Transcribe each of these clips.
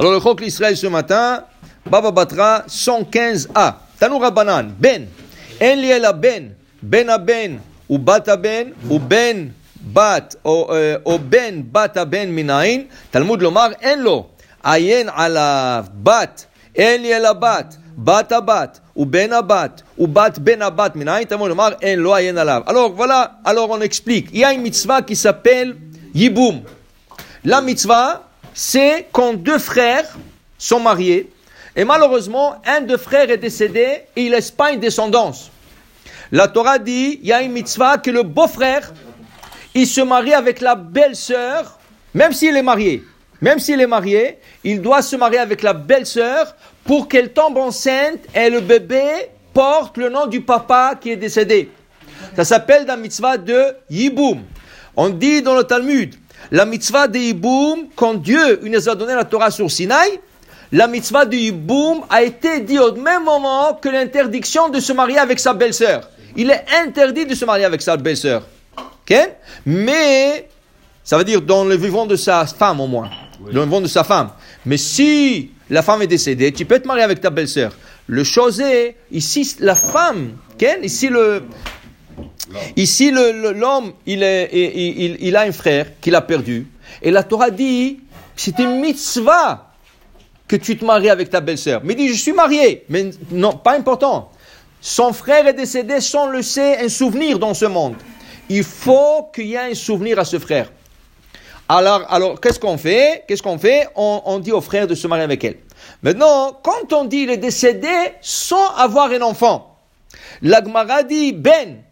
Alors le Chok l'Israël ce matin, Baba Batra 115a. Tanou Rabbanan, Ben. En li la Ben. Ben a Ben. Ou Bat a Ben. Ou Ben Bat. Ou Ben Bat a Ben minayin. Talmud lomar en lo. Ayen ala Bat. En li la Bat. Bat a Bat. Ou Ben a Bat. Ou Bat Ben a Bat minayin. Talmud lomar en lo ayen alav. Alors voilà, alors on explique. Il y a une mitzvah qui s'appelle Yiboum. La mitzvah, c'est quand deux frères sont mariés et malheureusement, un des frères est décédé et il laisse pas une descendance. La Torah dit, il y a une mitzvah que le beau-frère, il se marie avec la belle-sœur, même s'il est marié. Même s'il est marié, il doit se marier avec la belle-sœur pour qu'elle tombe enceinte et le bébé porte le nom du papa qui est décédé. Ça s'appelle la mitzvah de Yiboum. On dit dans le Talmud, la mitzvah de Yiboum, quand Dieu nous a donné la Torah sur Sinaï, la mitzvah du Yiboum a été dit au même moment que l'interdiction de se marier avec sa belle-sœur. Il est interdit de se marier avec sa belle-sœur. Mais, ça veut dire dans le vivant de sa femme au moins. Dans le vivant de sa femme. Mais si la femme est décédée, tu peux te marier avec ta belle-sœur. Le chose est, ici, la femme, ok? Ici le, Ici, l'homme, il, il, il, a un frère qu'il a perdu. Et la Torah dit, c'est une mitzvah que tu te maries avec ta belle-sœur. Mais il dit, je suis marié. Mais non, pas important. Son frère est décédé sans laisser un souvenir dans ce monde. Il faut qu'il y ait un souvenir à ce frère. Alors, alors qu'est-ce qu'on fait? Qu'est-ce qu'on fait? On, on, dit au frère de se marier avec elle. Maintenant, quand on dit il est décédé sans avoir un enfant, l'Agmara dit Ben,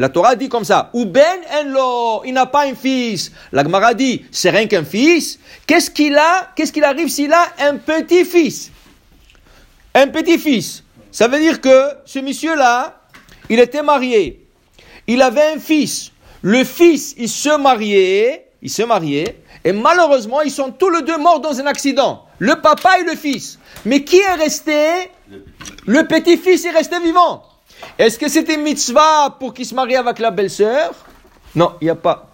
la Torah dit comme ça. Ou ben en il n'a pas un fils. La Gemara dit, c'est rien qu'un fils. Qu'est-ce qu'il a Qu'est-ce qu'il arrive s'il a un petit-fils? Un petit-fils. Ça veut dire que ce monsieur-là, il était marié. Il avait un fils. Le fils, il se mariait, il se mariait, et malheureusement, ils sont tous les deux morts dans un accident. Le papa et le fils. Mais qui est resté? Le petit-fils est resté vivant. Est-ce que c'était mitzvah pour qu'il se marie avec la belle-sœur? Non, il n'y a pas.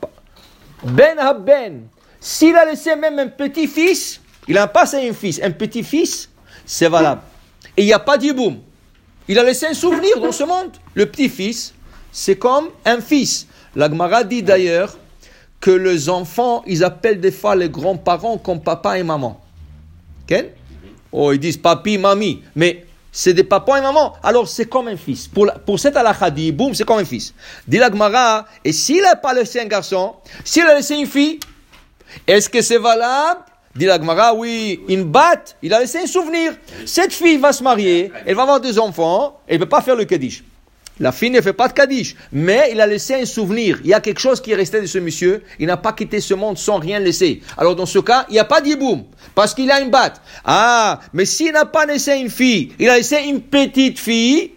Ben Ben. S'il a laissé même un petit-fils, il n'a pas un fils, un petit-fils, c'est valable. Et il n'y a pas d'Iboum. Il a laissé un souvenir dans ce monde. Le petit-fils, c'est comme un fils. La Gemara dit d'ailleurs que les enfants, ils appellent des fois les grands-parents comme papa et maman. Ok Oh, ils disent papi, mamie. Mais c'est des papas et maman. Alors c'est comme un fils. Pour, pour cet alakha dit, boum, c'est comme un fils. Dit la Gemara, et s'il n'a pas laissé un garçon, s'il a laissé une fille, est-ce que c'est valable? Dit la Gemara, oui, une batte, il a laissé un souvenir. Cette fille va se marier, elle va avoir deux enfants, elle ne peut pas faire le Kaddish. La fille ne fait pas de Kaddish, mais il a laissé un souvenir. Il y a quelque chose qui est resté de ce monsieur. Il n'a pas quitté ce monde sans rien laisser. Alors dans ce cas, il n'y a pas d'Iboum, parce qu'il a une batte. Ah, mais s'il n'a pas laissé une fille, il a laissé une petite fille.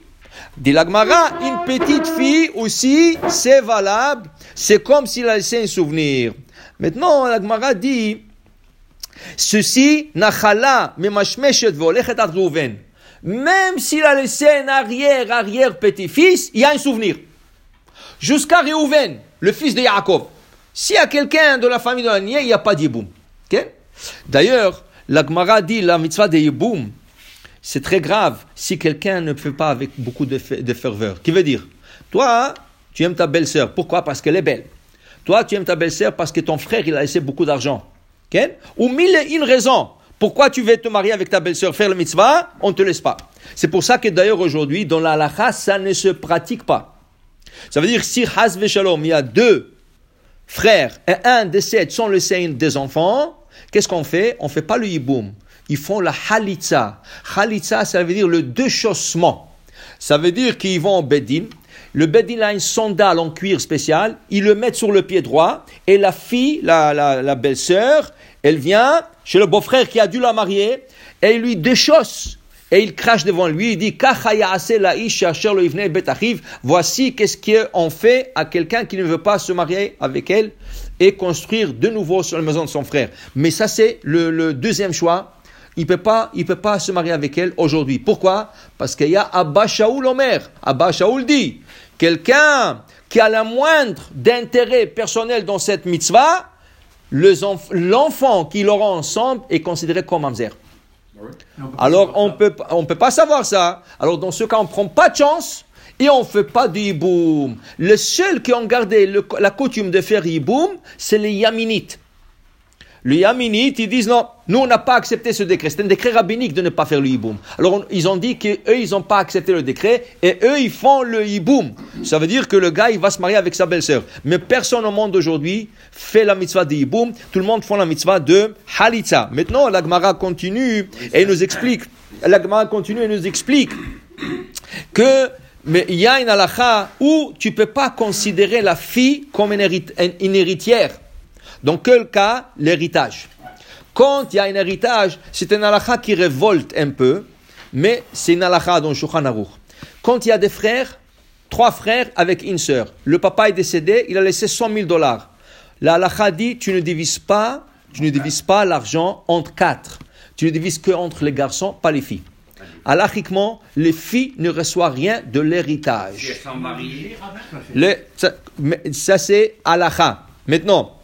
Dit l'Agmara, une petite fille aussi, c'est valable. C'est comme s'il a laissé un souvenir. Maintenant, l'Agmara dit, ceci, nachala, memashmeshet volechet ad même s'il a laissé un arrière-arrière-petit-fils, il y a un souvenir. Jusqu'à Réhouven, le fils de Yaakov. S'il y a quelqu'un de la famille de la il n'y a pas d'Yiboum. D'ailleurs, la Gemara dit la mitzvah de Yiboum, c'est très grave si quelqu'un ne fait pas avec beaucoup de, ferveur. Qui veut dire, toi, tu aimes ta belle-sœur. Pourquoi? Parce qu'elle est belle. Toi, tu aimes ta belle-sœur parce que ton frère, il a laissé beaucoup d'argent. Ou mille et une raisons. Pourquoi tu veux te marier avec ta belle-sœur, faire le mitzvah? On ne te laisse pas. C'est pour ça que d'ailleurs aujourd'hui, dans la halakha, ça ne se pratique pas. Ça veut dire si has il y a deux frères et un décède sans le sein des enfants, qu'est-ce qu'on fait? On ne fait pas le yiboum. Ils font la halitza. Halitza, ça veut dire le déchaussement. Ça veut dire qu'ils vont au bedin. Le bedin a une sandale en cuir spécial. Ils le mettent sur le pied droit. Et la fille, la, la, la belle-sœur, elle vient chez le beau-frère qui a dû la marier, et il lui déchausse. Et il crache devant lui, il dit, voici qu'est-ce qu'on fait à quelqu'un qui ne veut pas se marier avec elle et construire de nouveau sur la maison de son frère. Mais ça, c'est le, deuxième choix. Il peut peut pas se marier avec elle aujourd'hui. Pourquoi? Parce qu'il y a Abba Shaoul Omer. Abba Shaoul dit, quelqu'un qui a la moindre d'intérêt personnel dans cette mitzvah, l'enfant qu'ils auront ensemble est considéré comme mamzer. Alors on peut on peut pas savoir ça. Alors dans ce cas, on prend pas de chance et on fait pas de hiboum. Les seuls qui ont gardé le- la coutume de faire hiboum, c'est les yaminites. Les yaminites, ils disent non, nous on n'a pas accepté ce décret. C'est un décret rabbinique de ne pas faire le hiboum. Alors ils ont dit qu'eux, ils n'ont pas accepté le décret et eux, ils font le hiboum. Ça veut dire que le gars, il va se marier avec sa belle-sœur. Mais personne au monde aujourd'hui fait la mitzvah de hiboum. Tout le monde fait la mitzvah de halitza. Maintenant, la Gemara continue et nous explique. La Gemara continue et nous explique que mais il y a une halakha où tu peux pas considérer la fille comme une héritière. Dans quel cas L'héritage. Quand il y a un héritage, c'est une halakha qui révolte un peu, mais c'est une halakha dans Shulchan Aruch. Quand il y a des frères, trois frères avec une sœur, le papa est décédé, il a laissé 100 000 dollars. La halakha dit, tu ne divises pas, tu ne divises pas l'argent entre quatre. Tu ne divises que entre les garçons, pas les filles. Halachiquement, les filles ne reçoivent rien de l'héritage. Ça, ça, c'est halakha. Maintenant,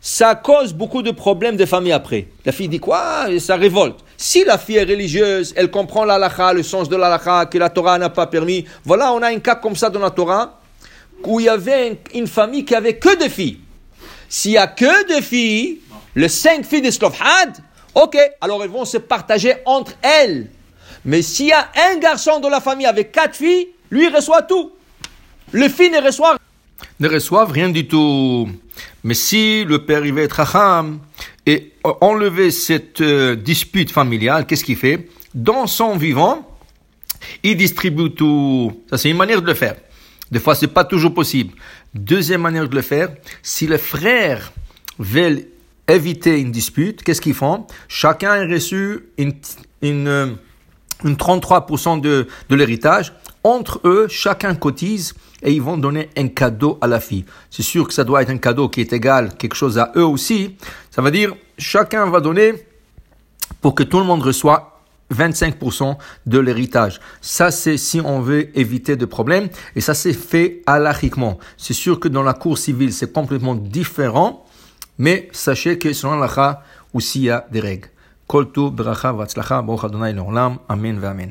ça cause beaucoup de problèmes de famille après. La fille dit quoi? Ça révolte. Si la fille est religieuse, elle comprend l'halakha, le sens de l'halakha, que la Torah n'a pas permis. Voilà, on a un cas comme ça dans la Torah, où il y avait un- une famille qui avait que deux filles. S'il y a que deux filles, les cinq filles de Slofhad, ok, alors elles vont se partager entre elles. Mais s'il y a un garçon de la famille avec quatre filles, lui reçoit tout. Les filles ne reçoivent ne reçoivent rien du tout. Mais si le père il va être racham et enlever cette euh, dispute familiale, qu'est-ce qu'il fait? Dans son vivant, il distribue tout. Ça, c'est une manière de le faire. Des fois, c'est pas toujours possible. Deuxième manière de le faire, si les frères veulent éviter une dispute, qu'est-ce qu'ils font? Chacun a reçu une, une, euh, une 33% de, de l'héritage. Entre eux, chacun cotise et ils vont donner un cadeau à la fille. C'est sûr que ça doit être un cadeau qui est égal quelque chose à eux aussi. Ça veut dire, chacun va donner pour que tout le monde reçoit 25% de l'héritage. Ça, c'est si on veut éviter de problèmes. Et ça, c'est fait halachiquement. C'est sûr que dans la cour civile, c'est complètement différent. Mais sachez que selon l'alacha, aussi il y a des règles. Bracha, vatzlacha. Amen, amen.